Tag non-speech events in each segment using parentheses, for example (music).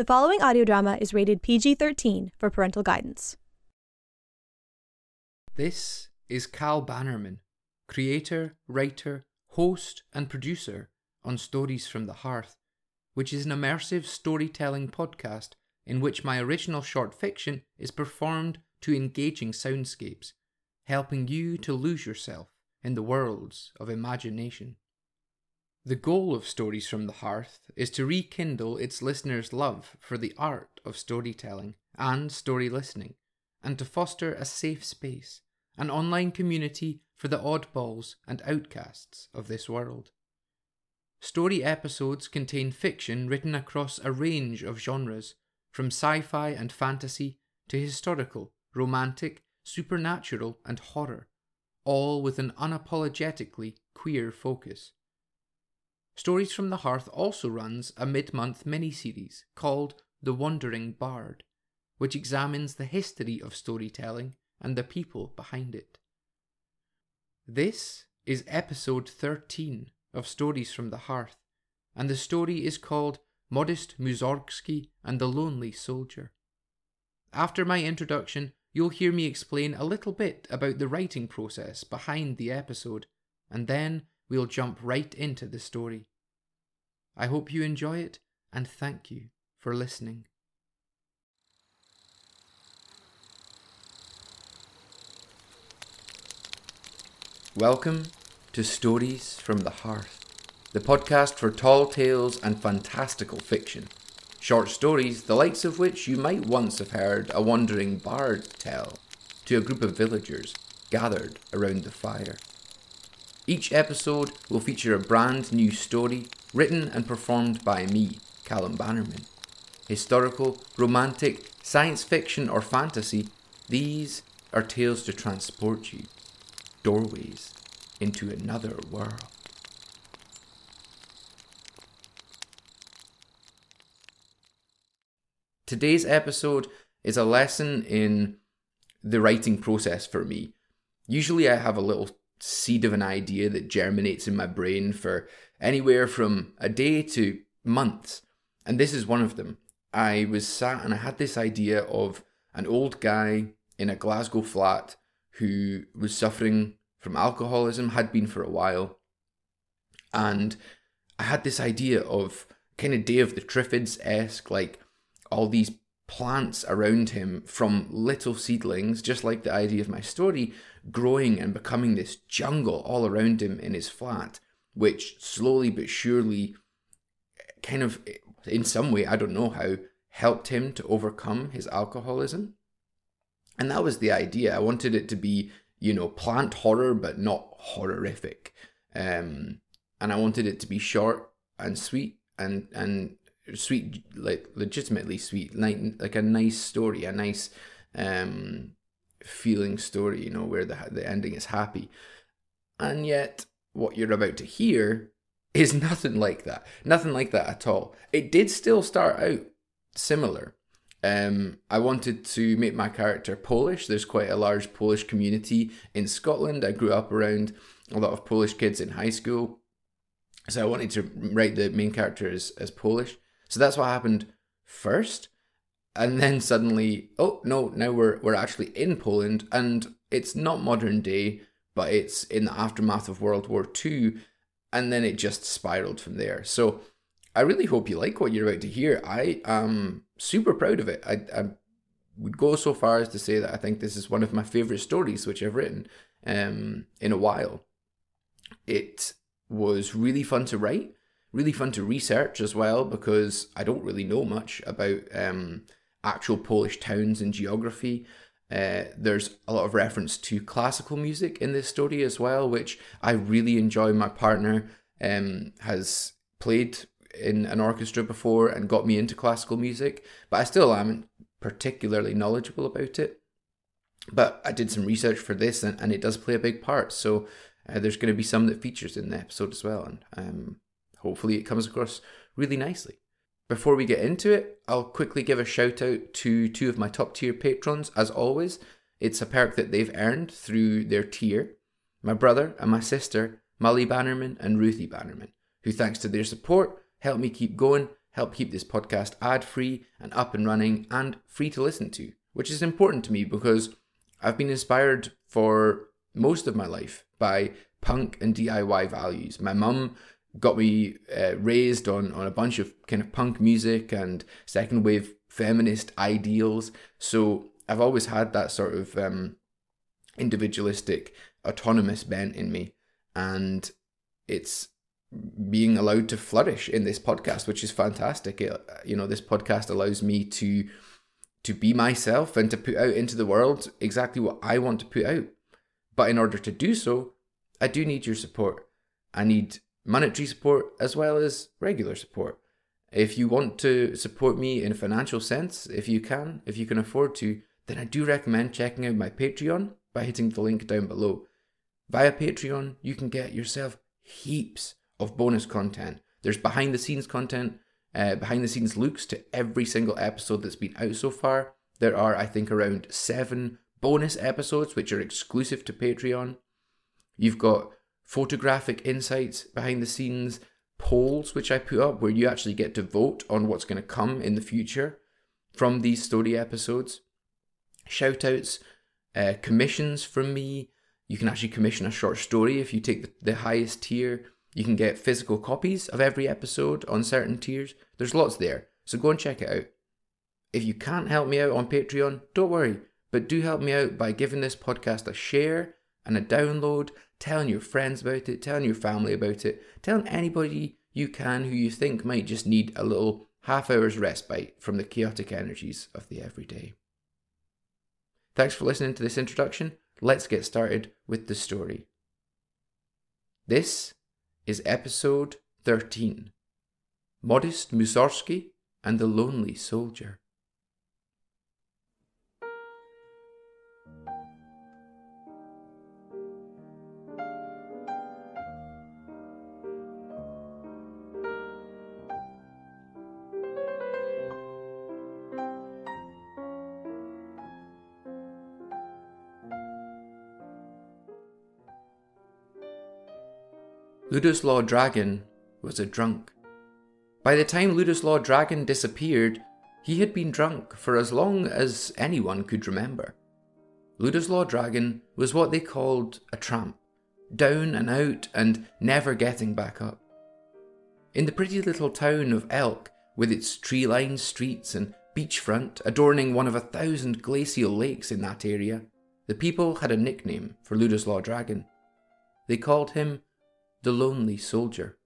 The following audio drama is rated PG 13 for parental guidance. This is Cal Bannerman, creator, writer, host, and producer on Stories from the Hearth, which is an immersive storytelling podcast in which my original short fiction is performed to engaging soundscapes, helping you to lose yourself in the worlds of imagination. The goal of Stories from the Hearth is to rekindle its listeners' love for the art of storytelling and story listening, and to foster a safe space, an online community for the oddballs and outcasts of this world. Story episodes contain fiction written across a range of genres, from sci fi and fantasy to historical, romantic, supernatural, and horror, all with an unapologetically queer focus. Stories from the Hearth also runs a mid month mini-series called The Wandering Bard, which examines the history of storytelling and the people behind it. This is episode 13 of Stories from the Hearth, and the story is called Modest Mussorgsky and the Lonely Soldier. After my introduction, you'll hear me explain a little bit about the writing process behind the episode, and then we'll jump right into the story. I hope you enjoy it and thank you for listening. Welcome to Stories from the Hearth, the podcast for tall tales and fantastical fiction. Short stories, the likes of which you might once have heard a wandering bard tell to a group of villagers gathered around the fire. Each episode will feature a brand new story written and performed by me, Callum Bannerman. Historical, romantic, science fiction, or fantasy, these are tales to transport you, doorways into another world. Today's episode is a lesson in the writing process for me. Usually, I have a little seed of an idea that germinates in my brain for anywhere from a day to months. And this is one of them. I was sat and I had this idea of an old guy in a Glasgow flat who was suffering from alcoholism, had been for a while. And I had this idea of kind of Day of the Triffids esque, like all these plants around him from little seedlings, just like the idea of my story, growing and becoming this jungle all around him in his flat, which slowly but surely kind of, in some way, I don't know how, helped him to overcome his alcoholism. And that was the idea. I wanted it to be, you know, plant horror, but not horrific. Um, and I wanted it to be short and sweet and and sweet, like legitimately sweet, like like a nice story, a nice um, feeling story, you know, where the the ending is happy, and yet what you're about to hear is (laughs) nothing like that, nothing like that at all. It did still start out similar. Um, I wanted to make my character Polish. There's quite a large Polish community in Scotland. I grew up around a lot of Polish kids in high school. So I wanted to write the main character as, as Polish. So that's what happened first. And then suddenly, oh no, now we're we're actually in Poland and it's not modern day, but it's in the aftermath of World War II, and then it just spiraled from there. So I really hope you like what you're about to hear. I am super proud of it. I, I would go so far as to say that I think this is one of my favorite stories which I've written um, in a while. It was really fun to write really fun to research as well because I don't really know much about um, actual Polish towns and geography. Uh, there's a lot of reference to classical music in this story as well, which I really enjoy. My partner um, has played in an orchestra before and got me into classical music, but I still am particularly knowledgeable about it. But I did some research for this, and, and it does play a big part. So uh, there's going to be some that features in the episode as well, and um, hopefully it comes across really nicely. Before we get into it, I'll quickly give a shout out to two of my top tier patrons. As always, it's a perk that they've earned through their tier. My brother and my sister, Molly Bannerman and Ruthie Bannerman, who, thanks to their support, help me keep going help keep this podcast ad free and up and running and free to listen to, which is important to me because I've been inspired for most of my life by punk and DIY values. My mum got me uh, raised on, on a bunch of kind of punk music and second wave feminist ideals. So I've always had that sort of um, individualistic, autonomous bent in me. And it's being allowed to flourish in this podcast, which is fantastic. It, you know, this podcast allows me to to be myself and to put out into the world exactly what I want to put out. But in order to do so, I do need your support. I need monetary support as well as regular support. If you want to support me in a financial sense, if you can, if you can afford to, then I do recommend checking out my Patreon by hitting the link down below. Via Patreon, you can get yourself heaps of bonus content. There's behind the scenes content, uh, behind the scenes looks to every single episode that's been out so far. There are, I think, around seven bonus episodes which are exclusive to Patreon. You've got photographic insights behind the scenes, polls which I put up where you actually get to vote on what's going to come in the future from these story episodes. Shout outs, uh, commissions from me. You can actually commission a short story if you take the, the highest tier. You can get physical copies of every episode on certain tiers. There's lots there, so go and check it out. If you can't help me out on Patreon, don't worry, but do help me out by giving this podcast a share and a download, telling your friends about it, telling your family about it, telling anybody you can who you think might just need a little half hour's respite from the chaotic energies of the everyday. Thanks for listening to this introduction. Let's get started with the story. This is episode 13 Modest Mussorgsky and the Lonely Soldier. Ludoslaw Dragon was a drunk. By the time Ludoslaw Dragon disappeared, he had been drunk for as long as anyone could remember. Ludoslaw Dragon was what they called a tramp, down and out and never getting back up. In the pretty little town of Elk, with its tree lined streets and beachfront adorning one of a thousand glacial lakes in that area, the people had a nickname for Ludoslaw Dragon. They called him the lonely soldier.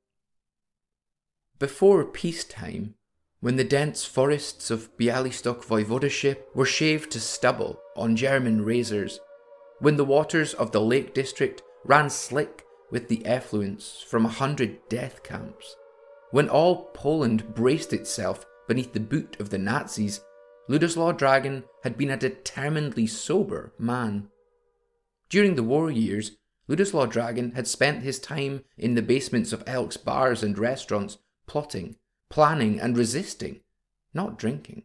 Before peacetime, when the dense forests of Bialystok voivodeship were shaved to stubble on German razors, when the waters of the Lake District ran slick with the effluents from a hundred death camps, when all Poland braced itself beneath the boot of the Nazis, Ludoslaw Dragon had been a determinedly sober man. During the war years, Ludoslaw Dragon had spent his time in the basements of Elk's bars and restaurants, plotting, planning, and resisting, not drinking.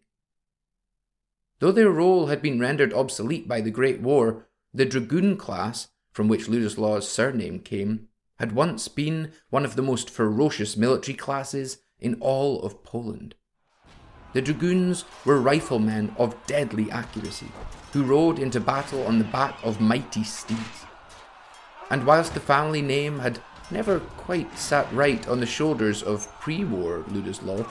Though their role had been rendered obsolete by the Great War, the Dragoon class, from which Ludoslaw's surname came, had once been one of the most ferocious military classes in all of Poland. The Dragoons were riflemen of deadly accuracy, who rode into battle on the back of mighty steeds and whilst the family name had never quite sat right on the shoulders of pre war Ludoslaw,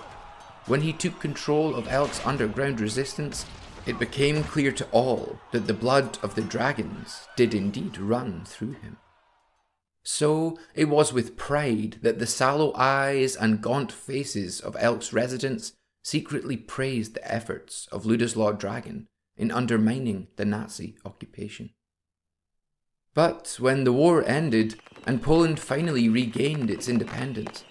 when he took control of Elk's underground resistance, it became clear to all that the blood of the dragons did indeed run through him. So it was with pride that the sallow eyes and gaunt faces of Elk's residents secretly praised the efforts of Ludoslaw Dragon in undermining the Nazi occupation. But when the war ended and Poland finally regained its independence,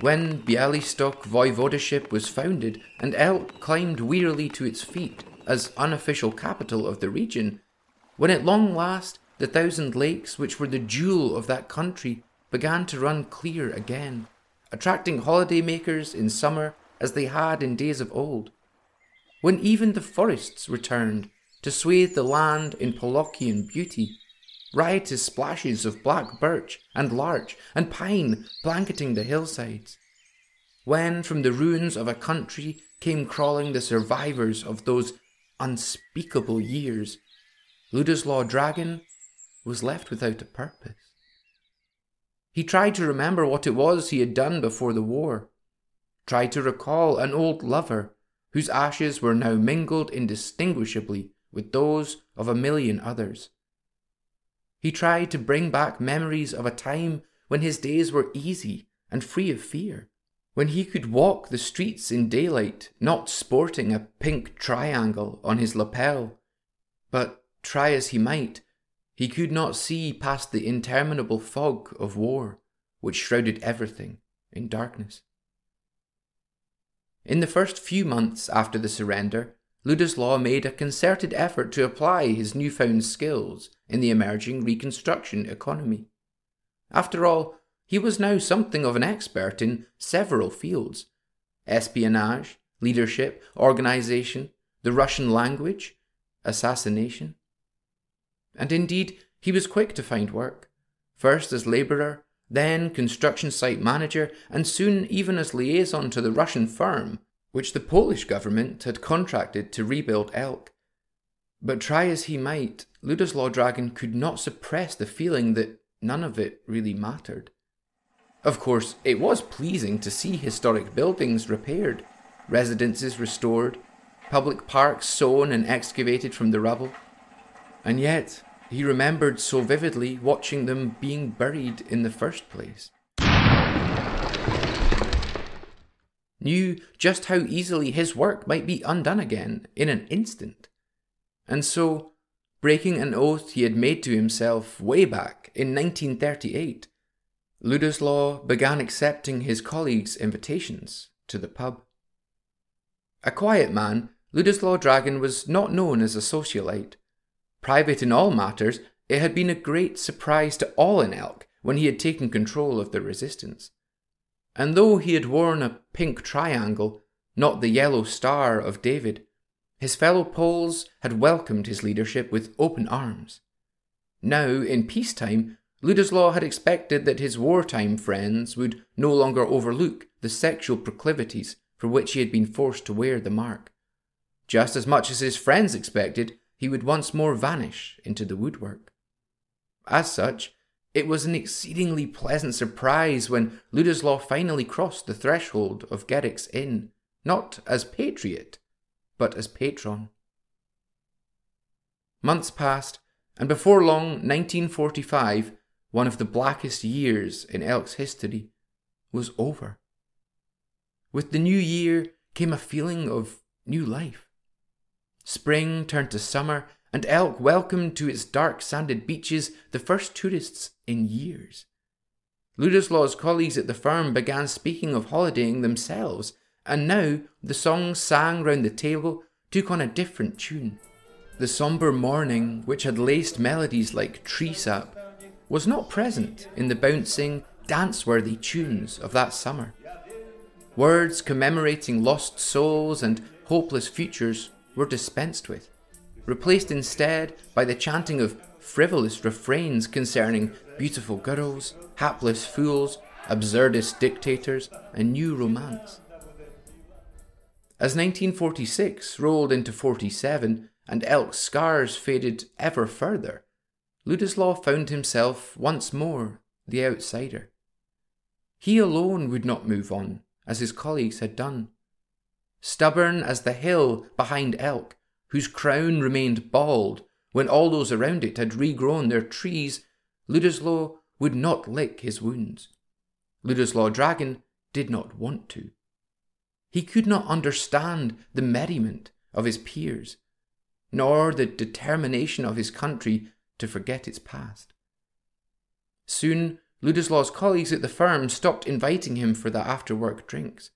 when Bialystok Voivodeship was founded and Elk climbed wearily to its feet as unofficial capital of the region, when at long last the thousand lakes which were the jewel of that country began to run clear again, attracting holidaymakers in summer as they had in days of old, when even the forests returned to swathe the land in Polakian beauty, riotous splashes of black birch and larch and pine blanketing the hillsides. when from the ruins of a country came crawling the survivors of those unspeakable years, Ladislaw Dragon was left without a purpose. He tried to remember what it was he had done before the war, tried to recall an old lover whose ashes were now mingled indistinguishably with those of a million others. He tried to bring back memories of a time when his days were easy and free of fear, when he could walk the streets in daylight, not sporting a pink triangle on his lapel. But try as he might, he could not see past the interminable fog of war which shrouded everything in darkness. In the first few months after the surrender, Ladislaw made a concerted effort to apply his newfound skills in the emerging reconstruction economy. After all, he was now something of an expert in several fields espionage, leadership, organization, the Russian language, assassination. And indeed, he was quick to find work, first as labourer, then construction site manager, and soon even as liaison to the Russian firm which the Polish government had contracted to rebuild Elk. But try as he might, Ladislaw Dragon could not suppress the feeling that none of it really mattered. Of course, it was pleasing to see historic buildings repaired, residences restored, public parks sown and excavated from the rubble. And yet, he remembered so vividly watching them being buried in the first place. Knew just how easily his work might be undone again in an instant. And so, breaking an oath he had made to himself way back in 1938, Ladislaw began accepting his colleagues' invitations to the pub. A quiet man, Ladislaw Dragon was not known as a socialite. Private in all matters, it had been a great surprise to all in Elk when he had taken control of the resistance. And though he had worn a pink triangle, not the yellow star of David, his fellow Poles had welcomed his leadership with open arms. Now, in peacetime, Ladislaw had expected that his wartime friends would no longer overlook the sexual proclivities for which he had been forced to wear the mark. Just as much as his friends expected, he would once more vanish into the woodwork. As such, it was an exceedingly pleasant surprise when Ladislaw finally crossed the threshold of Garrick's Inn, not as patriot, but as patron. Months passed, and before long, 1945, one of the blackest years in Elk's history, was over. With the new year came a feeling of new life. Spring turned to summer, and Elk welcomed to its dark sanded beaches the first tourists in years. Ladislaw's colleagues at the firm began speaking of holidaying themselves, and now the songs sang round the table took on a different tune. The sombre mourning, which had laced melodies like tree sap, was not present in the bouncing, dance worthy tunes of that summer. Words commemorating lost souls and hopeless futures were dispensed with, replaced instead by the chanting of frivolous refrains concerning beautiful girls, hapless fools, absurdist dictators, and new romance. As 1946 rolled into 47 and Elk's scars faded ever further, Ladislaw found himself once more the outsider. He alone would not move on, as his colleagues had done. Stubborn as the hill behind Elk, whose crown remained bald when all those around it had regrown their trees, Ladislaw would not lick his wounds. Ladislaw Dragon did not want to. He could not understand the merriment of his peers, nor the determination of his country to forget its past. Soon, Ladislaw's colleagues at the firm stopped inviting him for the after work drinks.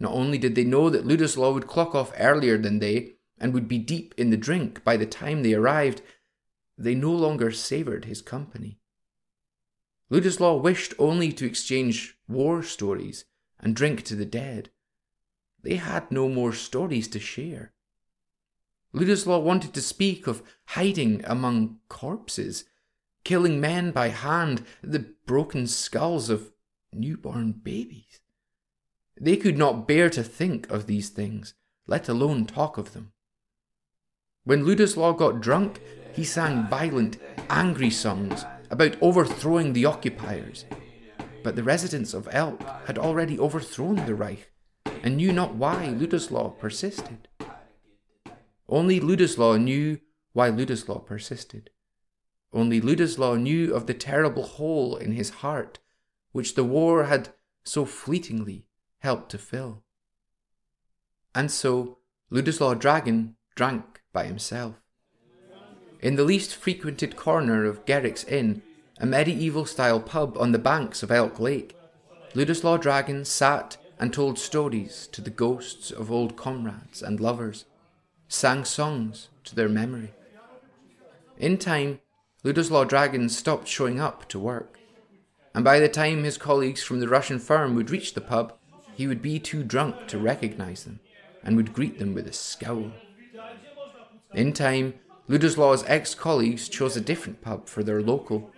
Not only did they know that Ladislaw would clock off earlier than they and would be deep in the drink by the time they arrived, they no longer savoured his company. Ladislaw wished only to exchange war stories and drink to the dead. They had no more stories to share. Ladislaw wanted to speak of hiding among corpses, killing men by hand, the broken skulls of newborn babies. They could not bear to think of these things, let alone talk of them. When Ladislaw got drunk, he sang violent, angry songs about overthrowing the occupiers. But the residents of Elk had already overthrown the Reich and knew not why Ladislaw persisted. Only Ladislaw knew why Ladislaw persisted. Only Ladislaw knew of the terrible hole in his heart which the war had so fleetingly helped to fill. And so Ladislaw Dragon drank by himself. In the least frequented corner of Garrick's Inn, a medieval style pub on the banks of Elk Lake, Ladislaw Dragon sat and told stories to the ghosts of old comrades and lovers, sang songs to their memory. In time, Ladislaw Dragon stopped showing up to work, and by the time his colleagues from the Russian firm would reach the pub, he would be too drunk to recognize them and would greet them with a scowl. In time, Ladislaw's ex colleagues chose a different pub for their local,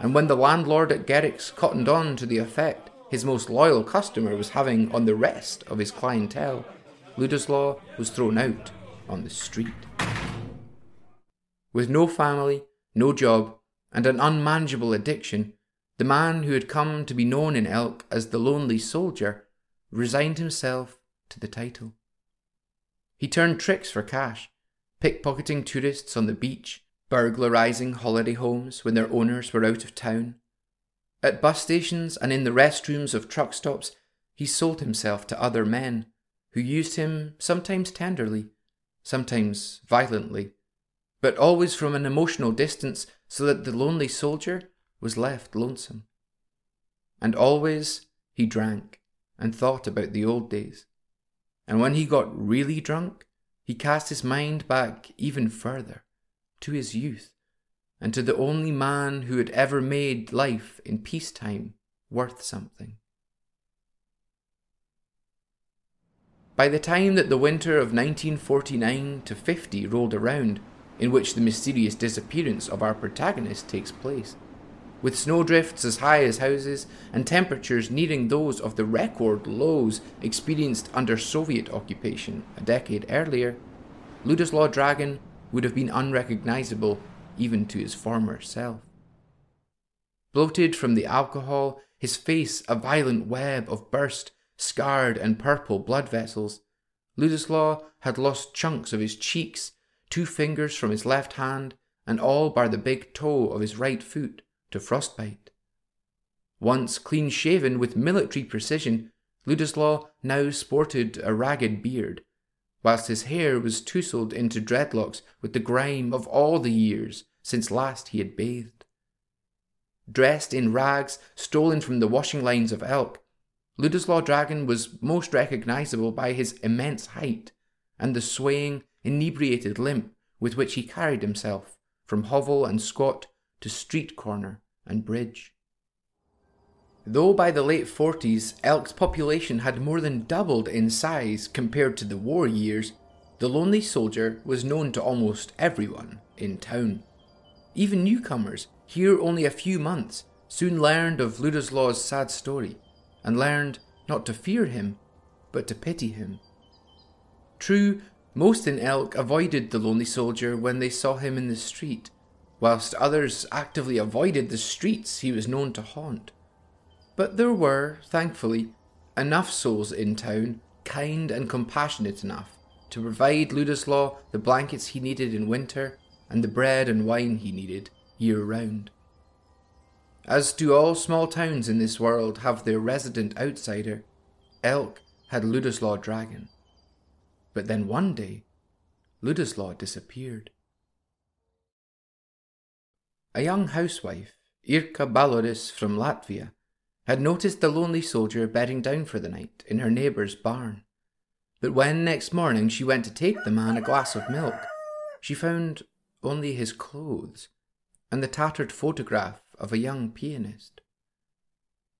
and when the landlord at Garrick's cottoned on to the effect his most loyal customer was having on the rest of his clientele, Ladislaw was thrown out on the street. With no family, no job, and an unmanageable addiction, the man who had come to be known in Elk as the Lonely Soldier resigned himself to the title. He turned tricks for cash, pickpocketing tourists on the beach, burglarizing holiday homes when their owners were out of town. At bus stations and in the restrooms of truck stops, he sold himself to other men, who used him sometimes tenderly, sometimes violently, but always from an emotional distance so that the lonely soldier was left lonesome. And always he drank and thought about the old days. And when he got really drunk, he cast his mind back even further to his youth and to the only man who had ever made life in peacetime worth something. By the time that the winter of 1949 to 50 rolled around, in which the mysterious disappearance of our protagonist takes place, with snowdrifts as high as houses and temperatures nearing those of the record lows experienced under Soviet occupation a decade earlier, Ladislaw Dragon would have been unrecognizable even to his former self. Bloated from the alcohol, his face a violent web of burst, scarred, and purple blood vessels, Ladislaw had lost chunks of his cheeks, two fingers from his left hand, and all bar the big toe of his right foot to frostbite. Once clean shaven with military precision, Ladislaw now sported a ragged beard, whilst his hair was tousled into dreadlocks with the grime of all the years since last he had bathed. Dressed in rags stolen from the washing lines of Elk, Ladislaw Dragon was most recognizable by his immense height and the swaying, inebriated limp with which he carried himself from hovel and squat to street corner and bridge. Though by the late 40s Elk's population had more than doubled in size compared to the war years, the lonely soldier was known to almost everyone in town. Even newcomers, here only a few months, soon learned of Ladislaw's sad story, and learned not to fear him, but to pity him. True, most in Elk avoided the lonely soldier when they saw him in the street, whilst others actively avoided the streets he was known to haunt. But there were, thankfully, enough souls in town, kind and compassionate enough, to provide Ladislaw the blankets he needed in winter and the bread and wine he needed year round. As do all small towns in this world have their resident outsider, Elk had Ladislaw Dragon. But then one day, Ladislaw disappeared. A young housewife, Irka Balodis from Latvia, had noticed the lonely soldier bedding down for the night in her neighbour's barn. But when next morning she went to take the man a glass of milk, she found only his clothes and the tattered photograph of a young pianist.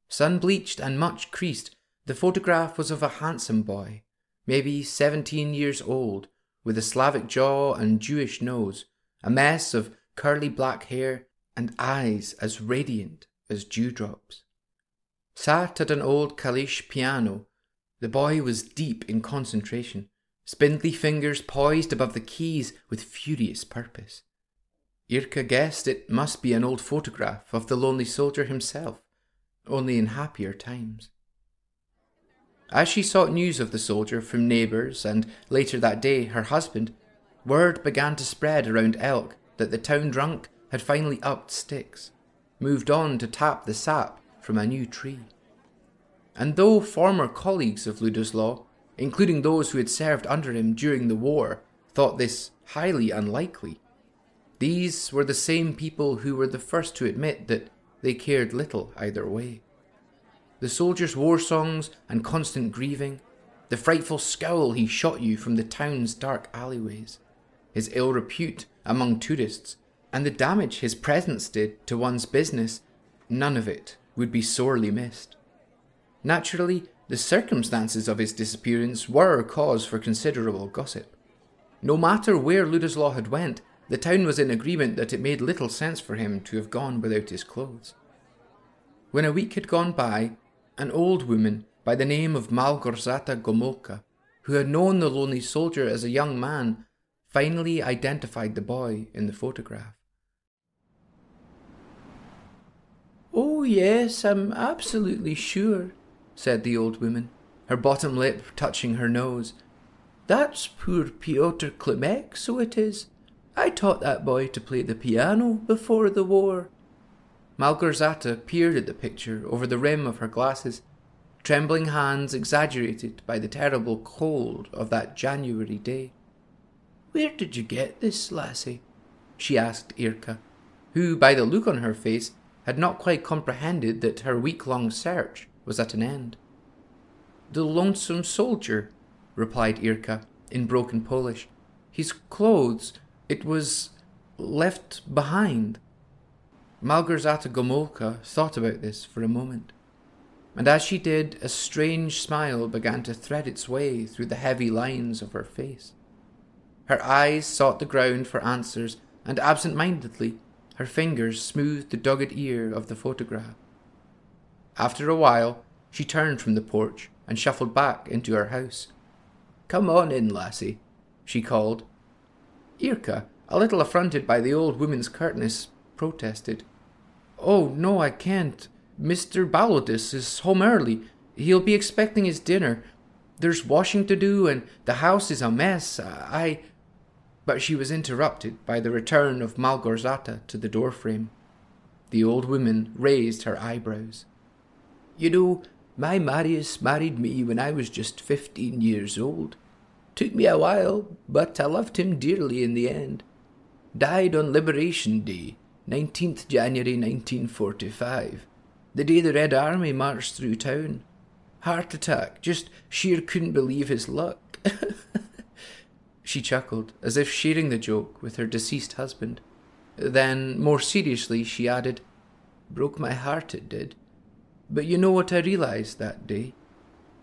Sun bleached and much creased, the photograph was of a handsome boy, maybe seventeen years old, with a Slavic jaw and Jewish nose, a mess of curly black hair, and eyes as radiant as dewdrops. Sat at an old Kalish piano, The boy was deep in concentration, spindly fingers poised above the keys with furious purpose. Irka guessed it must be an old photograph of the lonely soldier himself, only in happier times. As she sought news of the soldier from neighbours and later that day her husband, word began to spread around Elk that the town drunk had finally upped sticks, moved on to tap the sap from a new tree. And though former colleagues of Ladislaw, including those who had served under him during the war, thought this highly unlikely, these were the same people who were the first to admit that they cared little either way. The soldier's war songs and constant grieving, the frightful scowl he shot you from the town's dark alleyways, his ill repute among tourists, and the damage his presence did to one's business, none of it would be sorely missed. Naturally, the circumstances of his disappearance were a cause for considerable gossip. No matter where Ladislaw had went, the town was in agreement that it made little sense for him to have gone without his clothes. When a week had gone by, an old woman by the name of Malgorzata Gomulka, who had known the lonely soldier as a young man, finally identified the boy in the photograph. Oh, yes, I'm absolutely sure, said the old woman, her bottom lip touching her nose. That's poor Piotr Klimek, so it is. I taught that boy to play the piano before the war. Malgorzata peered at the picture over the rim of her glasses, trembling hands exaggerated by the terrible cold of that January day. Where did you get this, lassie? she asked Irka, who, by the look on her face, had not quite comprehended that her week long search was at an end. The lonesome soldier, replied Irka in broken Polish. His clothes it was left behind. Malgorzata Gomulka thought about this for a moment, and as she did, a strange smile began to thread its way through the heavy lines of her face. Her eyes sought the ground for answers, and absent mindedly her fingers smoothed the dogged ear of the photograph. After a while, she turned from the porch and shuffled back into her house. Come on in, lassie, she called, Irka, a little affronted by the old woman's curtness, protested. Oh, no, I can't. Mr. Balodis is home early. He'll be expecting his dinner. There's washing to do, and the house is a mess. I. But she was interrupted by the return of Malgorzata to the doorframe. The old woman raised her eyebrows. You know, my Marius married me when I was just fifteen years old. Took me a while, but I loved him dearly in the end. Died on Liberation Day, 19th January 1945, the day the Red Army marched through town. Heart attack, just sheer couldn't believe his luck. (laughs) she chuckled, as if sharing the joke with her deceased husband. Then, more seriously, she added, Broke my heart, it did. But you know what I realised that day?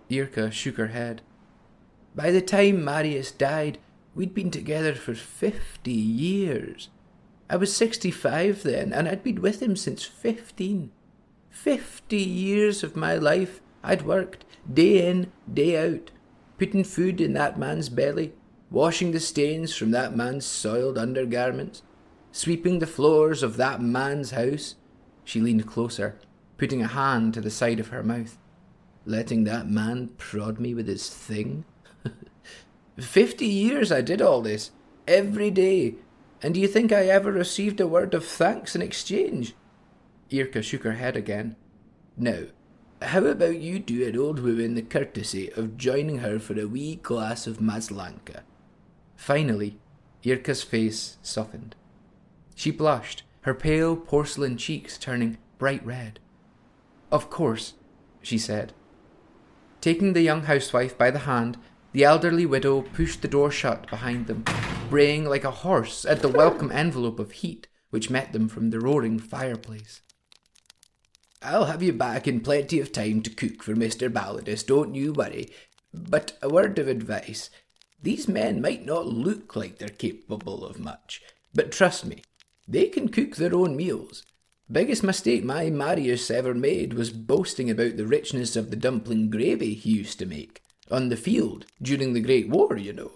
Irka shook her head. By the time Marius died, we'd been together for fifty years. I was sixty five then, and I'd been with him since fifteen. Fifty years of my life I'd worked, day in, day out, putting food in that man's belly, washing the stains from that man's soiled undergarments, sweeping the floors of that man's house. She leaned closer, putting a hand to the side of her mouth, letting that man prod me with his thing. (laughs) Fifty years I did all this, every day, and do you think I ever received a word of thanks in exchange? Irka shook her head again. Now, how about you do an old woman the courtesy of joining her for a wee glass of maslanka? Finally, Irka's face softened. She blushed, her pale porcelain cheeks turning bright red. Of course, she said. Taking the young housewife by the hand, the elderly widow pushed the door shut behind them, braying like a horse at the welcome envelope of heat which met them from the roaring fireplace. I'll have you back in plenty of time to cook for Mr. Balodis, don't you worry. But a word of advice. These men might not look like they're capable of much, but trust me, they can cook their own meals. Biggest mistake my Marius ever made was boasting about the richness of the dumpling gravy he used to make. on the field during the Great War, you know.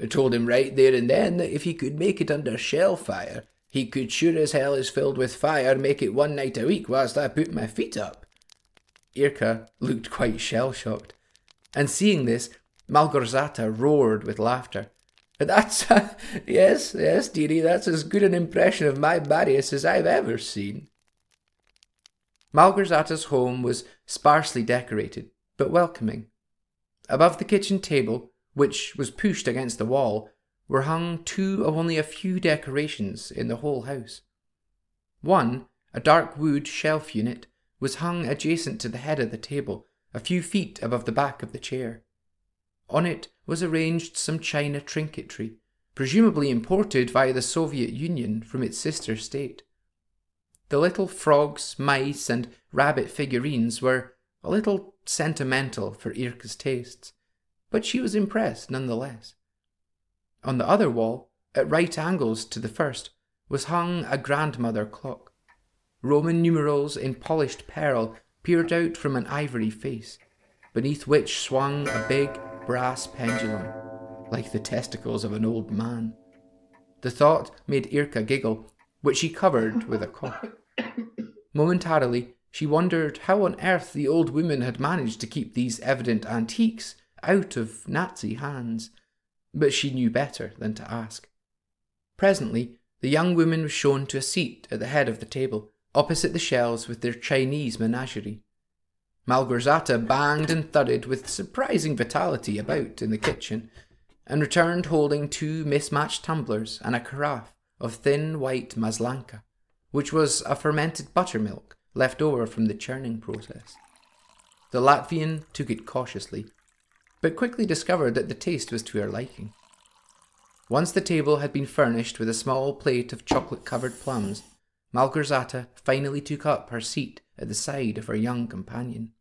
I told him right there and then that if he could make it under shell fire, he could sure as hell is filled with fire make it one night a week whilst I put my feet up. Irka looked quite shell shocked, and seeing this, Malgorzata roared with laughter. That's, uh, yes, yes, dearie, that's as good an impression of my Marius as I've ever seen. Malgorzata's home was sparsely decorated, but welcoming. Above the kitchen table, which was pushed against the wall, were hung two of only a few decorations in the whole house. One, a dark wood shelf unit, was hung adjacent to the head of the table, a few feet above the back of the chair. On it was arranged some china trinketry, presumably imported via the Soviet Union from its sister state. The little frogs, mice, and rabbit figurines were a little sentimental for Irka's tastes, but she was impressed nonetheless. On the other wall, at right angles to the first, was hung a grandmother clock. Roman numerals in polished pearl peered out from an ivory face, beneath which swung a big brass pendulum, like the testicles of an old man. The thought made Irka giggle, which she covered with a cough. Momentarily, she wondered how on earth the old woman had managed to keep these evident antiques out of Nazi hands, but she knew better than to ask. Presently, the young woman was shown to a seat at the head of the table, opposite the shelves with their Chinese menagerie. Malgorzata banged and thudded with surprising vitality about in the kitchen, and returned holding two mismatched tumblers and a carafe of thin white maslanka, which was a fermented buttermilk left over from the churning process. The Latvian took it cautiously, but quickly discovered that the taste was to her liking. Once the table had been furnished with a small plate of chocolate covered plums, Malgorzata finally took up her seat at the side of her young companion.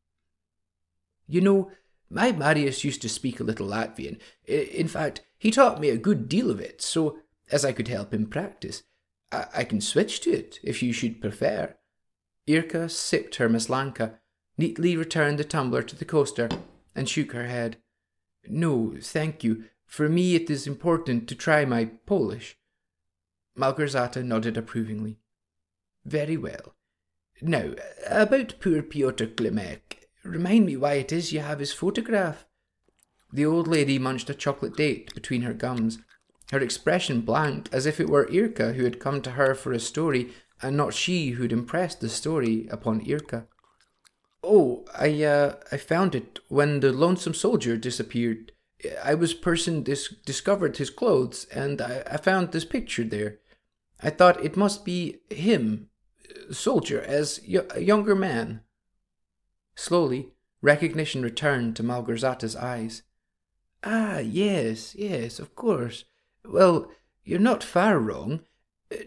You know, my Marius used to speak a little Latvian. In fact, he taught me a good deal of it, so as I could help him practice. I, I can switch to it, if you should prefer. Irka sipped her maslanka, neatly returned the tumbler to the coaster, and shook her head. No, thank you. For me it is important to try my Polish. Malgorzata nodded approvingly. Very well. Now, about poor Piotr Klimek. Remind me why it is you have his photograph. The old lady munched a chocolate date between her gums, her expression blank, as if it were Irka who had come to her for a story, and not she who'd impressed the story upon Irka. Oh, I uh, I found it when the lonesome soldier disappeared. I was person dis- discovered his clothes, and I, I found this picture there. I thought it must be him, soldier, as a younger man. Slowly, recognition returned to Malgorzata's eyes. Ah, yes, yes, of course. Well, you're not far wrong.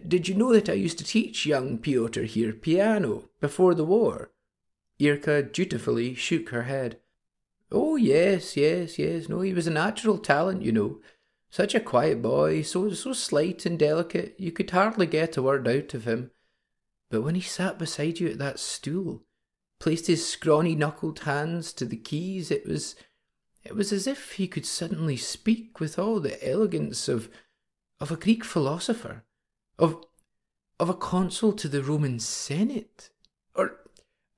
Did you know that I used to teach young Piotr here piano before the war? Irka dutifully shook her head. Oh, yes, yes, yes. No, he was a natural talent, you know. Such a quiet boy, so so slight and delicate, you could hardly get a word out of him. But when he sat beside you at that stool, placed his scrawny knuckled hands to the keys, it was it was as if he could suddenly speak with all the elegance of of a Greek philosopher, of of a consul to the Roman Senate. Or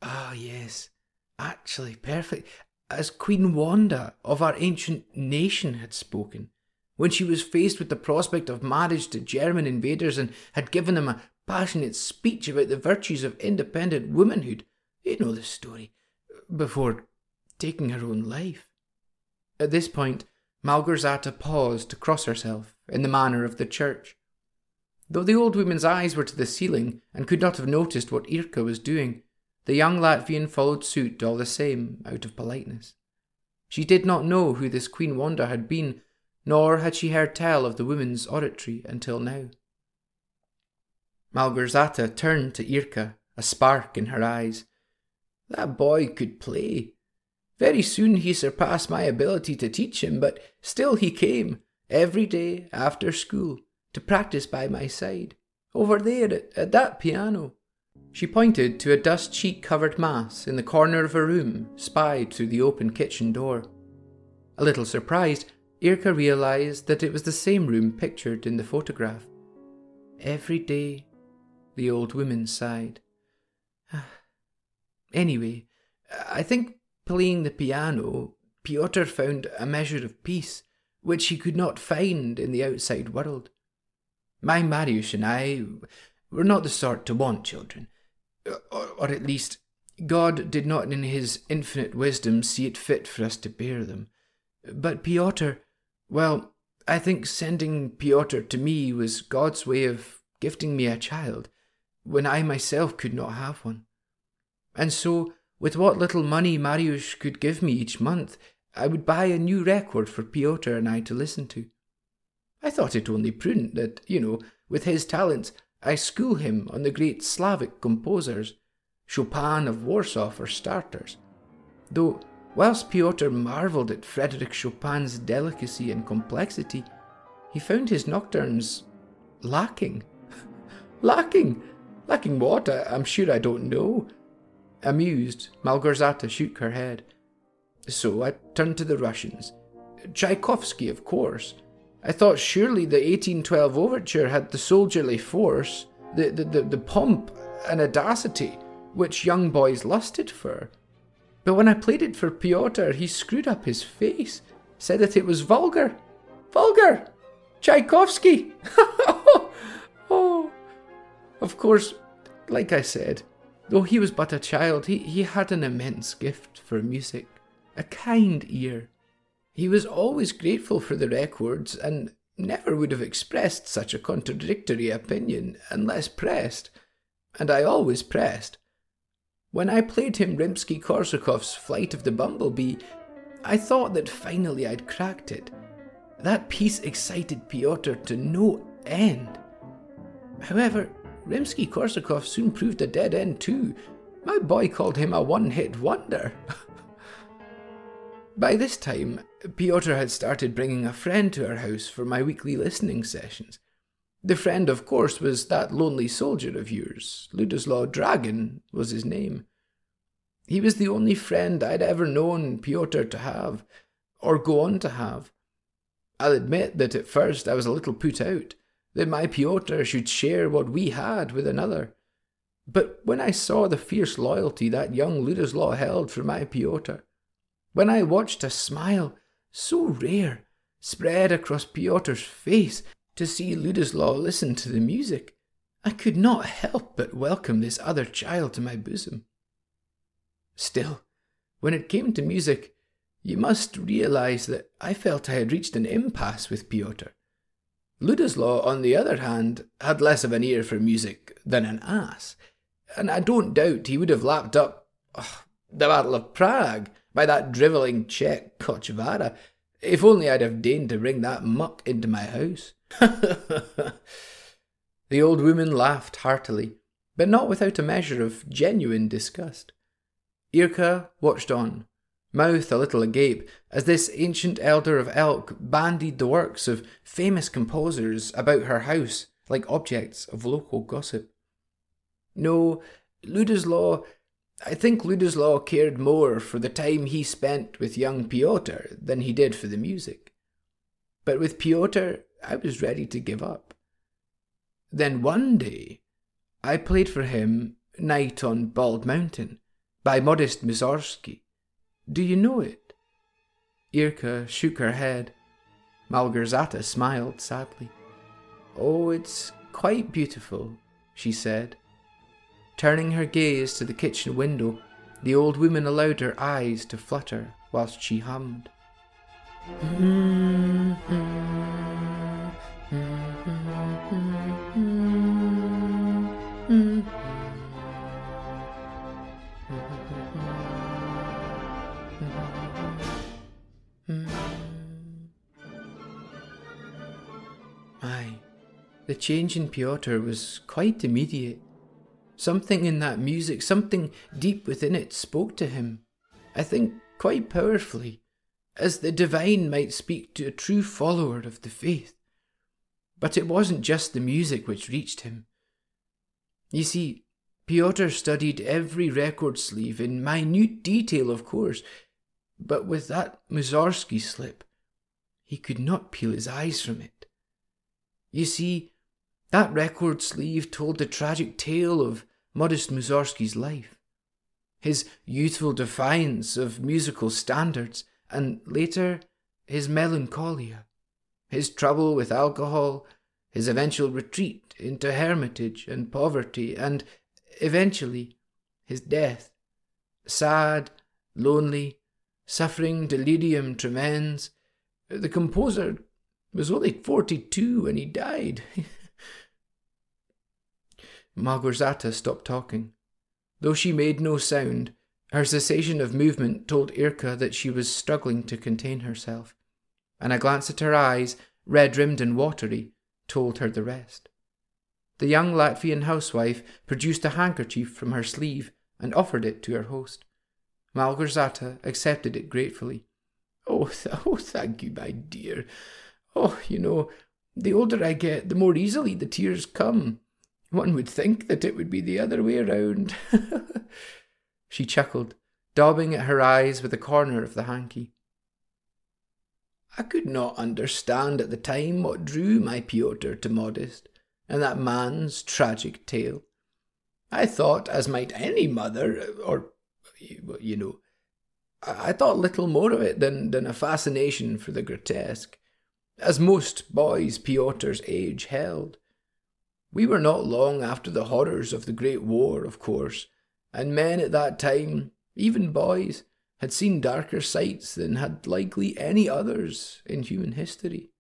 ah yes, actually perfect as Queen Wanda of our ancient nation had spoken, when she was faced with the prospect of marriage to German invaders and had given them a passionate speech about the virtues of independent womanhood you know the story. Before taking her own life. At this point, Malgorzata paused to cross herself in the manner of the church. Though the old woman's eyes were to the ceiling and could not have noticed what Irka was doing, the young Latvian followed suit all the same out of politeness. She did not know who this Queen Wanda had been, nor had she heard tell of the woman's oratory until now. Malgorzata turned to Irka, a spark in her eyes, that boy could play. Very soon he surpassed my ability to teach him, but still he came, every day after school, to practice by my side, over there at, at that piano. She pointed to a dust sheet covered mass in the corner of a room spied through the open kitchen door. A little surprised, Irka realized that it was the same room pictured in the photograph. Every day, the old woman sighed. anyway, I think playing the piano, Piotr found a measure of peace which he could not find in the outside world. My Marius and I were not the sort to want children, or, or at least God did not in his infinite wisdom see it fit for us to bear them. But Piotr, well, I think sending Piotr to me was God's way of gifting me a child, when I myself could not have one. And so, with what little money Marius could give me each month, I would buy a new record for Piotr and I to listen to. I thought it only prudent that, you know, with his talents, I school him on the great Slavic composers, Chopin of Warsaw for starters. Though, whilst Piotr marvelled at Frederick Chopin's delicacy and complexity, he found his nocturnes lacking. (laughs) lacking! Lacking what? I, am sure I don't know. Amused, Malgorzata shook her head. So I turned to the Russians. Tchaikovsky, of course. I thought surely the 1812 overture had the soldierly force, the, the, the, the pomp and audacity which young boys lusted for. But when I played it for Piotr, he screwed up his face, said that it was vulgar. Vulgar! Tchaikovsky! (laughs) Of course, like I said, though he was but a child, he, he had an immense gift for music a kind ear. He was always grateful for the records and never would have expressed such a contradictory opinion unless pressed, and I always pressed. When I played him Rimsky Korsakov's Flight of the Bumblebee, I thought that finally I'd cracked it. That piece excited Piotr to no end. However, Rimsky Korsakov soon proved a dead end too. My boy called him a one hit wonder. (laughs) By this time, Piotr had started bringing a friend to our house for my weekly listening sessions. The friend, of course, was that lonely soldier of yours. Ludoslaw Dragon was his name. He was the only friend I'd ever known Piotr to have, or go on to have. I'll admit that at first I was a little put out, that my Piotr should share what we had with another. But when I saw the fierce loyalty that young Ludoslaw held for my Piotr, when I watched a smile so rare spread across Piotr's face to see Ludoslaw listen to the music, I could not help but welcome this other child to my bosom. Still, when it came to music, you must realize that I felt I had reached an impasse with Piotr. Ludoslaw, on the other hand, had less of an ear for music than an ass, and I don't doubt he would have lapped up the Battle of Prague by that drivelling Czech Kochvara, if only I'd have deigned to bring that muck into my house. (laughs) the old woman laughed heartily, but not without a measure of genuine disgust. Irka watched on, mouth a little agape, as this ancient elder of Elk bandied the works of famous composers about her house like objects of local gossip. No, Ludoslaw I think Ludoslaw cared more for the time he spent with young Piotr than he did for the music. But with Piotr, I was ready to give up. Then one day, I played for him Night on Bald Mountain by Modest Mussorgsky. Do you know it? Irka shook her head. Malgorzata smiled sadly. Oh, it's quite beautiful, she said. Turning her gaze to the kitchen window, the old woman allowed her eyes to flutter whilst she hummed. Aye, the change in Piotr was quite immediate. Something in that music, something deep within it, spoke to him, I think quite powerfully, as the divine might speak to a true follower of the faith. But it wasn't just the music which reached him. You see, Piotr studied every record sleeve in minute detail, of course, But with that Mussorgsky slip, he could not peel his eyes from it. You see, that record sleeve told the tragic tale of Modest Mussorgsky's life. His youthful defiance of musical standards, and later his melancholia, his trouble with alcohol, his eventual retreat into hermitage and poverty, and eventually his death. Sad, lonely, suffering delirium tremens. The composer was only 42 when he died. (laughs) Małgorzata stopped talking. Though she made no sound, her cessation of movement told Irka that she was struggling to contain herself, and a glance at her eyes, red rimmed and watery, told her the rest. The young Latvian housewife produced a handkerchief from her sleeve and offered it to her host. Małgorzata accepted it gratefully. Oh, th- oh, thank you, my dear. Oh, you know, the older I get, the more easily the tears come. One would think that it would be the other way around. (laughs) she chuckled, daubing at her eyes with a corner of the hanky. I could not understand at the time what drew my Piotr to Modest and that man's tragic tale. I thought, as might any mother, or, you know, I thought little more of it than, than a fascination for the grotesque, as most boys Piotr's age held. We were not long after the horrors of the Great War, of course, and men at that time, even boys, had seen darker sights than had likely any others in human history.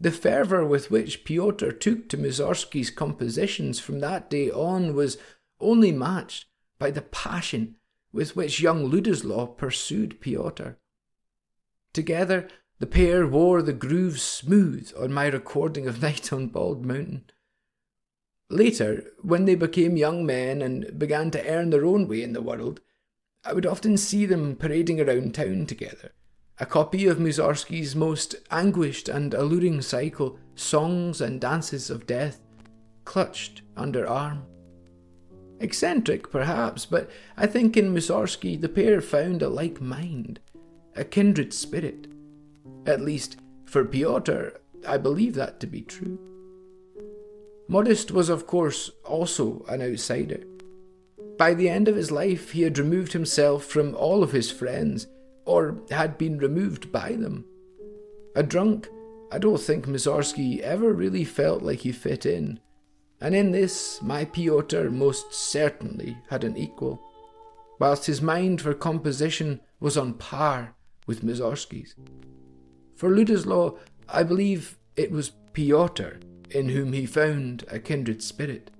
The fervour with which Piotr took to Mussorgsky's compositions from that day on was only matched by the passion with which young Ludoslaw pursued Piotr. Together, the pair wore the grooves smooth on my recording of (laughs) Night on Bald Mountain. Later, when they became young men and began to earn their own way in the world, I would often see them parading around town together. A copy of Mussorgsky's most anguished and alluring cycle, Songs and Dances of Death, clutched under arm. Eccentric, perhaps, but I think in Mussorgsky the pair found a like mind, a kindred spirit. At least, for Piotr, I believe that to be true. Modest was, of course, also an outsider. By the end of his life, he had removed himself from all of his friends, or had been removed by them. A drunk, I don't think Mussorgsky ever really felt like he fit in, and in this my Piotr most certainly had an equal, whilst his mind for composition was on par with Mussorgsky's. For Ludoslaw, I believe it was Piotr in whom he found a kindred spirit.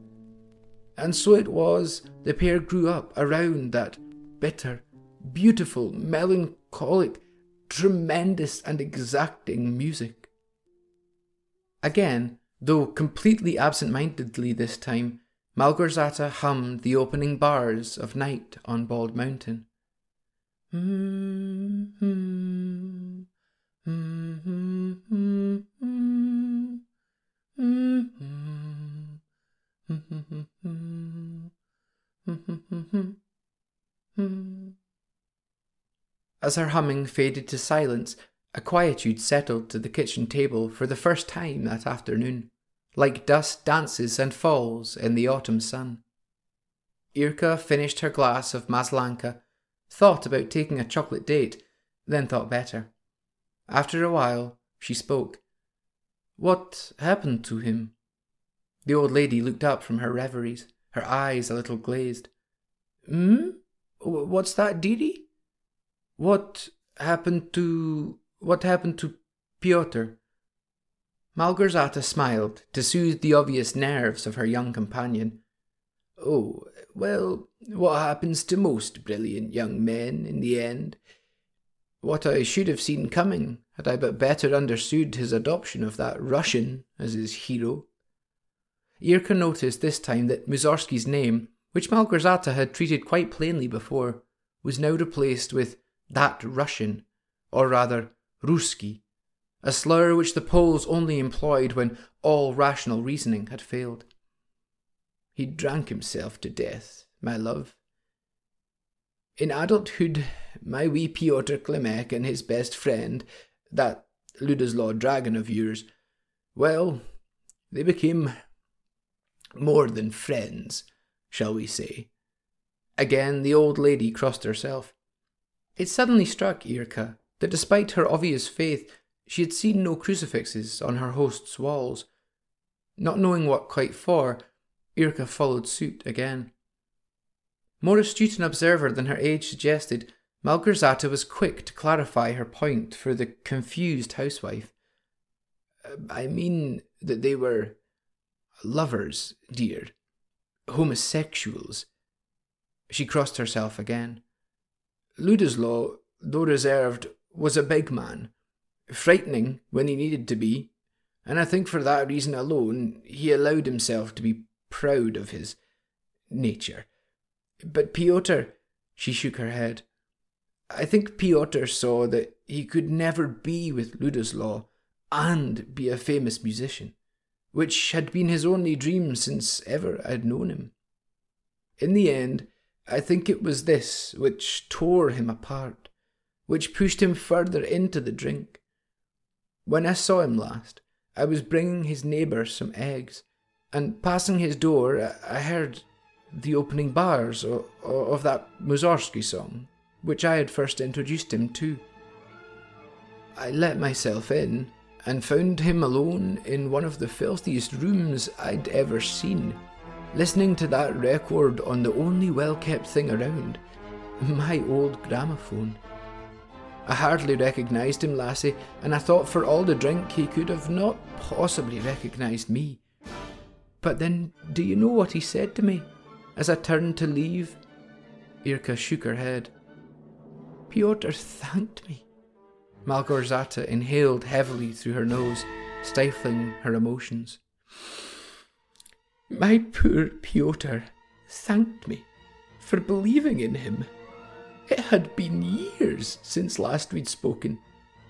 And so it was the pair grew up around that bitter, beautiful, melancholic, tremendous, and exacting music. Again, though completely absent mindedly this time, Małgorzata hummed the opening bars of Night on Bald Mountain. Mm-hmm. Mm-hmm. Hmm. As her humming faded to silence, a quietude settled to the kitchen table for the first time that afternoon, like dust dances and falls in the autumn sun. Irka finished her glass of Maslanka, thought about taking a chocolate date, then thought better. After a while, she spoke. What happened to him? The old lady looked up from her reveries, her eyes a little glazed. Hmm? What's that, Didi? What happened to. What happened to Piotr? Małgorzata smiled to soothe the obvious nerves of her young companion. Oh, well, what happens to most brilliant young men in the end? What I should have seen coming had I but better understood his adoption of that Russian as his hero. Irka noticed this time that Mussorgsky's name, which Małgorzata had treated quite plainly before, was now replaced with that Russian, or rather Ruski, a slur which the Poles only employed when all rational reasoning had failed. He drank himself to death, my love. In adulthood, my wee Piotr Klimek and his best friend, that Ludoslaw dragon of yours, well, they became more than friends, shall we say. Again, the old lady crossed herself. It suddenly struck Irka that despite her obvious faith, she had seen no crucifixes on her host's walls. Not knowing what quite for, Irka followed suit again. More astute an observer than her age suggested, Malgorzata was quick to clarify her point for the confused housewife. Uh, I mean that they were lovers, dear. Homosexuals. She crossed herself again. Ludoslaw, though reserved, was a big man, frightening when he needed to be, and I think for that reason alone he allowed himself to be proud of his nature. But Piotr, she shook her head. I think Piotr saw that he could never be with Ludoslaw and be a famous musician, which had been his only dream since ever I'd known him. In the end, I think it was this which tore him apart, which pushed him further into the drink. When I saw him last, I was bringing his neighbour some eggs, and passing his door, I heard the opening bars of, of that Mussorgsky song, which I had first introduced him to. I let myself in and found him alone in one of the filthiest rooms I'd ever seen, listening to that record on the only well kept thing around (laughs) my old gramophone. I hardly recognised him, lassie, and I thought for all the drink he could have not possibly recognised me. But then, do you know what he said to me as I turned to leave? Irka shook her head. Piotr thanked me. Malgorzata inhaled heavily through her nose, stifling her emotions. My poor Piotr thanked me for believing in him. It had been years since last we'd spoken,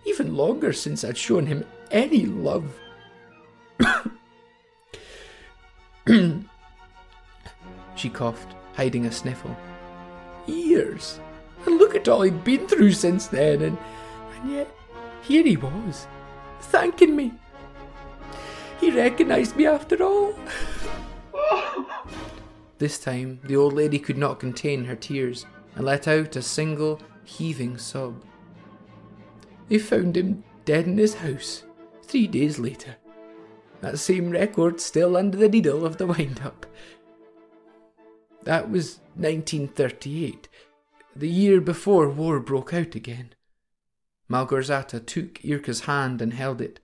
even longer since I'd shown him any love. (coughs) (coughs) (coughs) she coughed, hiding a sniffle. Years. And look at all he'd been through since then, and, and yet here he was, thanking me. He recognised me after all. (laughs) this time, the old lady could not contain her tears and let out a single heaving sob. They found him dead in his house three days later. That same record still under the needle of the wind up. That was 1938, the year before war broke out again. Malgorzata took Irka's hand and held it.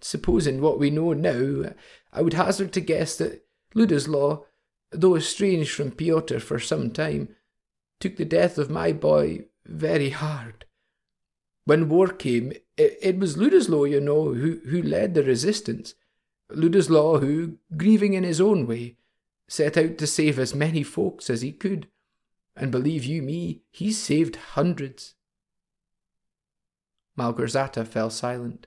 Supposing what we know now, I would hazard to guess that Ludoslaw, though estranged from Piotr for some time, took the death of my boy very hard. When war came, it, it was Ludoslaw, you know, who, who led the resistance. Ludoslaw, who, grieving in his own way, set out to save as many folks as he could. And believe you me, he saved hundreds. Malgorzata fell silent.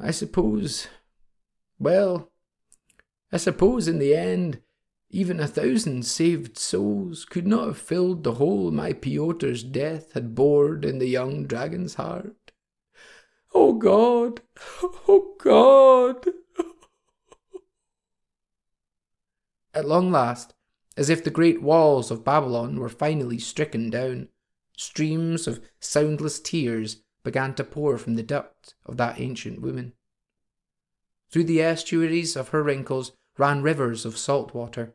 I suppose. Well, I suppose in the end, even a thousand saved souls could not have filled the hole my Piotr's death had bored in the young dragon's heart. Oh God! Oh God! At long last, as if the great walls of Babylon were finally stricken down, Streams of soundless tears began to pour from the duct of that ancient woman. Through the estuaries of her wrinkles ran rivers of salt water,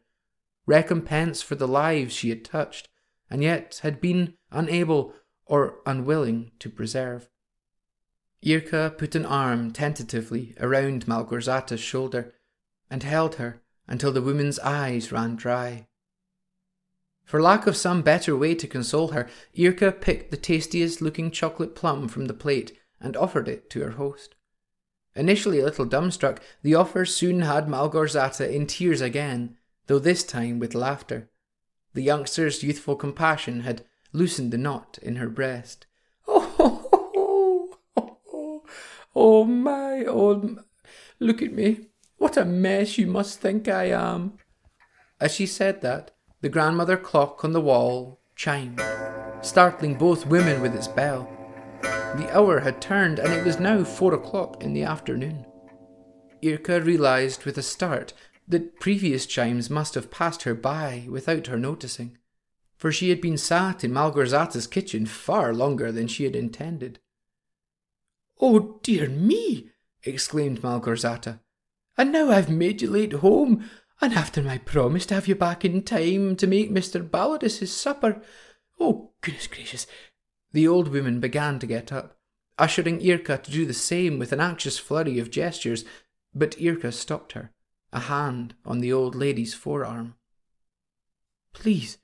recompense for the lives she had touched, and yet had been unable or unwilling to preserve. Irka put an arm tentatively around Malgorzata's shoulder and held her until the woman's eyes ran dry. For lack of some better way to console her, Irka picked the tastiest looking chocolate plum from the plate and offered it to her host. Initially a little dumbstruck, the offer soon had Malgorzata in tears again, though this time with laughter. The youngster's youthful compassion had loosened the knot in her breast. (laughs) Oh, oh, oh, oh, oh my, oh, look at me. What a mess you must think I am. As she said that, the grandmother clock on the wall chimed, startling both women with its bell. The hour had turned, and it was now four o'clock in the afternoon. Irka realized with a start that previous chimes must have passed her by without her noticing, for she had been sat in Malgorzata's kitchen far longer than she had intended. Oh dear me! exclaimed Malgorzata. And now I've made you late home, and after my promise to have you back in time to make Mr. Balodis his supper. Oh, goodness gracious! The old woman began to get up, ushering Irka to do the same with an anxious flurry of gestures, but Irka stopped her, a hand on the old lady's forearm. Please,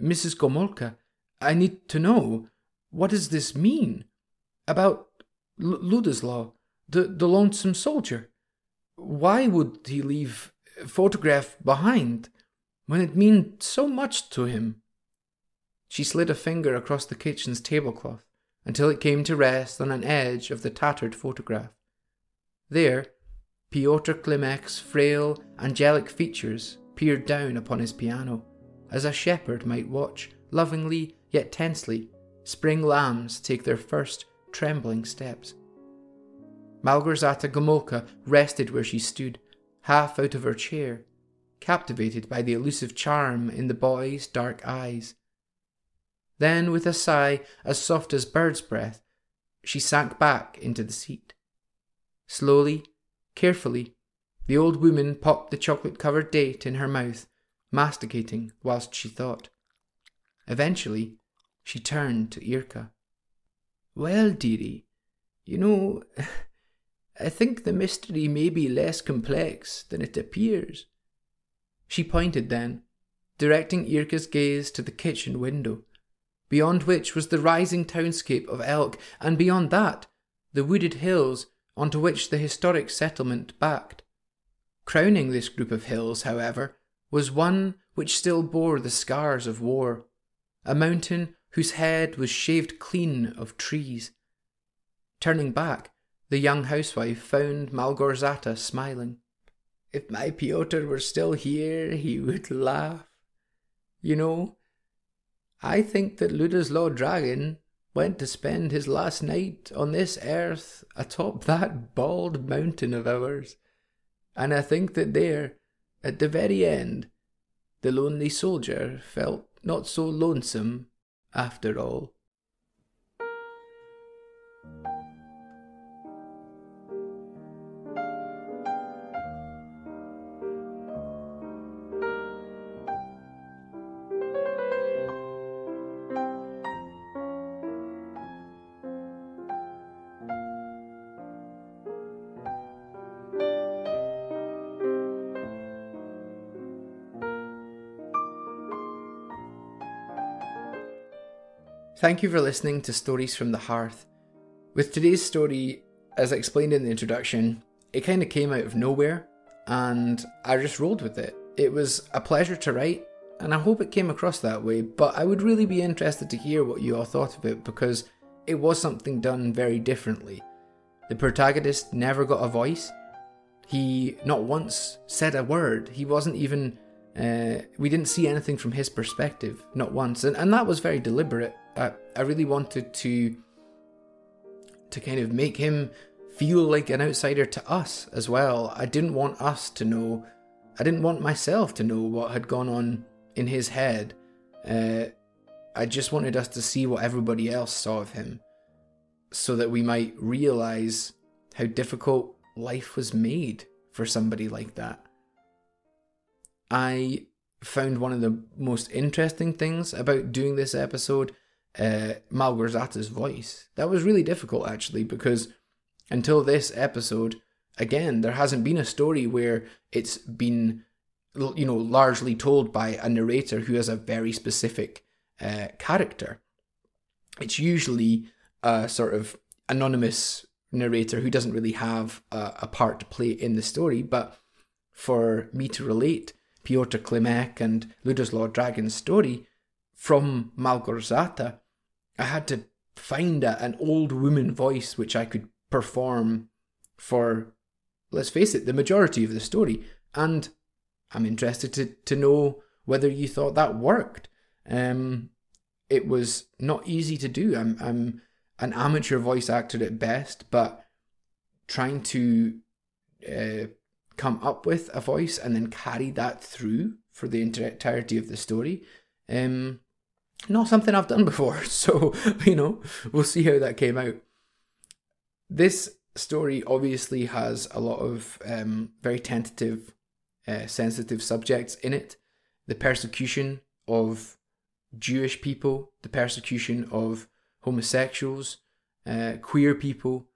Mrs. Gomolka, I need to know what does this mean about L- the, the lonesome soldier? Why would he leave a photograph behind when it meant so much to him? She slid a finger across the kitchen's tablecloth until it came to rest on an edge of the tattered photograph. There, Piotr Klimek's frail, angelic features peered down upon his piano, as a shepherd might watch, lovingly yet tensely, spring lambs take their first trembling steps. Malgorzata Gomulka rested where she stood, half out of her chair, captivated by the elusive charm in the boy's dark eyes. Then, with a sigh as soft as bird's breath, she sank back into the seat. Slowly, carefully, the old woman popped the chocolate covered date in her mouth, masticating whilst she thought. Eventually, she turned to Irka. Well, dearie, you know, I think the mystery may be less complex than it appears. She pointed then, directing Irka's gaze to the kitchen window, beyond which was the rising townscape of Elk, and beyond that, the wooded hills onto which the historic settlement backed. Crowning this group of hills, however, was one which still bore the scars of war, a mountain whose head was shaved clean of trees. Turning back, the young housewife found Malgorzata smiling. If my Piotr were still here, he would laugh. You know, I think that Ludoslaw Dragon went to spend his last night on this earth atop (laughs) that bald mountain of ours, and I think that there, at the very end, the lonely soldier felt not so lonesome after all. Thank you for listening to Stories from the Hearth. With today's story, as I explained in the introduction, it kind of came out of nowhere and I just rolled with it. It was a pleasure to write and I hope it came across that way, but I would really be interested to hear what you all thought of it because it was something done very differently. The protagonist never got a voice. He not once said a word. He wasn't even. Uh, we didn't see anything from his perspective, not once, and, and that was very deliberate. I, I really wanted to to kind of make him feel like an outsider to us as well. I didn't want us to know. I didn't want myself to know what had gone on in his head. Uh, I just wanted us to see what everybody else saw of him, so that we might realize how difficult life was made for somebody like that. I found one of the most interesting things about doing this episode uh, Malgorzata's voice. That was really difficult actually because until this episode, again, there hasn't been a story where it's been, you know, largely told by a narrator who has a very specific uh, character. It's usually a sort of anonymous narrator who doesn't really have a, a part to play in the story, but for me to relate Piotr Klimek and Ludoslaw Dragon's story from Malgorzata, I had to find a, an old woman voice which I could perform for, let's face it, the majority of the story. And I'm interested to, to know whether you thought that worked. Um, it was not easy to do. I'm I'm an amateur voice actor at best, but trying to uh, come up with a voice and then carry that through for the entirety of the story. Um, not something I've done before, (laughs) so you know we'll see how that came out. This story obviously has a lot of um, very tentative, uh, sensitive subjects in it. The persecution of Jewish people, the persecution of homosexuals, uh, queer people,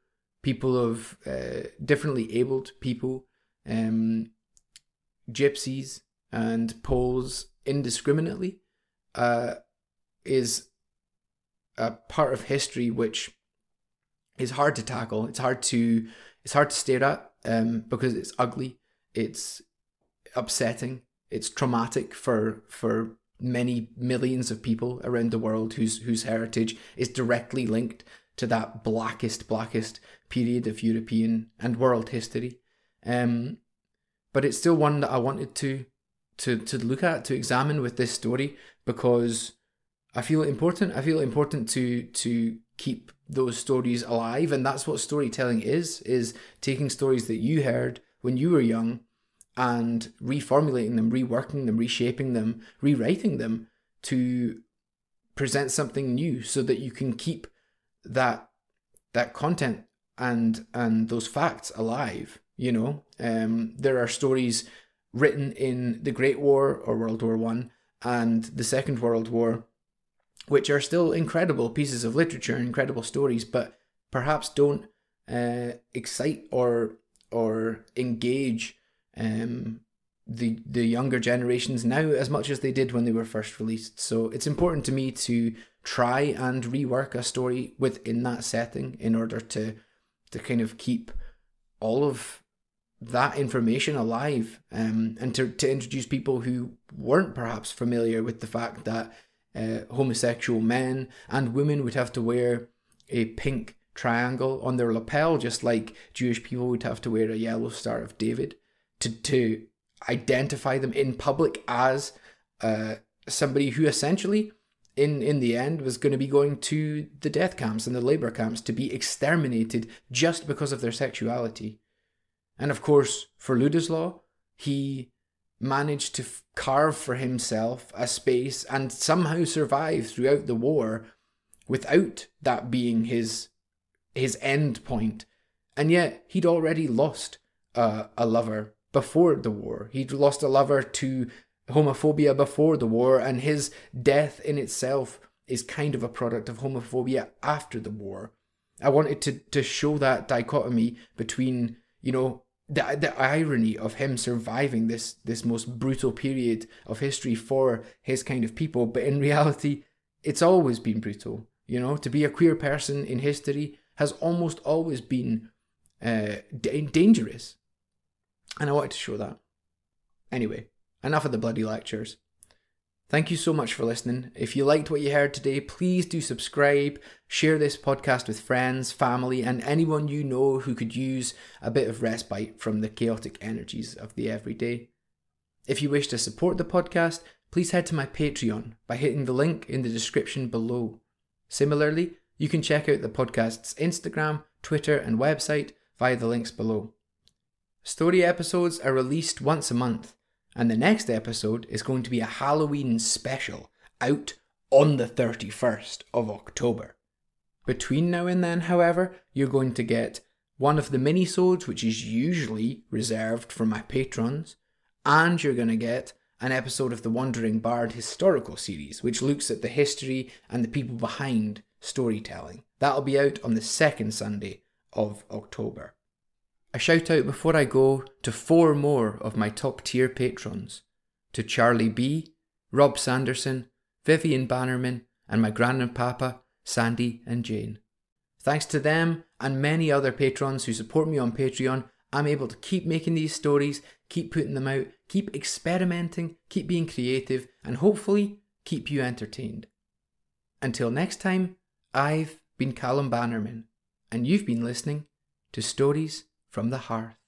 people of uh, differently abled people, um, gypsies, and Poles indiscriminately, uh, is a part of history which is hard to tackle. It's hard to it's hard to stare at um, because it's ugly. It's upsetting. It's traumatic for for many millions of people around the world whose whose heritage is directly linked to that blackest blackest period of European and world history. Um, but it's still one that I wanted to to to look at to examine with this story because I feel important. I feel important to to keep those stories alive and that's what storytelling is is taking stories that you heard when you were young and reformulating them reworking them reshaping them rewriting them to present something new so that you can keep that that content and and those facts alive you know um, there are stories written in the great war or world war one and the second world war which are still incredible pieces of literature, incredible stories, but perhaps don't uh, excite or or engage um, the the younger generations now as much as they did when they were first released. So it's important to me to try and rework a story within that setting in order to to kind of keep all of that information alive um, and to, to introduce people who weren't perhaps familiar with the fact that uh, homosexual men and women would have to wear a pink triangle on their lapel, just like Jewish people would have to wear a yellow Star of David to, to identify them in public as uh, somebody who essentially, in, in the end, was going to be going to the death camps and the labor camps to be exterminated just because of their sexuality. And of course, for Ludoslaw, he managed to carve for himself a space and somehow survive throughout the war without that being his his end point. And yet he'd already lost uh, a lover before the war. He'd lost a lover to homophobia before the war and his death in itself is kind of a product of homophobia after the war. I wanted to to show that dichotomy between you know the the irony of him surviving this this most brutal period of history for his kind of people, but in reality, it's always been brutal. You know, to be a queer person in history has almost always been uh, dangerous, and I wanted to show that. Anyway, enough of the bloody lectures. Thank you so much for listening. If you liked what you heard today, please do subscribe, share this podcast with friends, family, and anyone you know who could use a bit of respite from the chaotic energies of the everyday. If you wish to support the podcast, please head to my Patreon by hitting the link in the description below. Similarly, you can check out the podcast's Instagram, Twitter, and website via the links below. Story episodes are released once a month and the next episode is going to be a Halloween special out on the 31st of October. Between now and then, however, you're going to get one of the mini-sodes, which is usually reserved for my patrons, and you're going to get an episode of the Wandering Bard historical series, which looks at the history and the people behind storytelling. That'll be out on the second Sunday of October. A shout out before I go to four more of my top tier patrons to Charlie B, Rob Sanderson, Vivian Bannerman, and my grand and papa Sandy and Jane. Thanks to them and many other patrons who support me on Patreon, I'm able to keep making these stories, keep putting them out, keep experimenting, keep being creative, and hopefully keep you entertained. Until next time, I've been Callum Bannerman, and you've been listening to Stories from the hearth.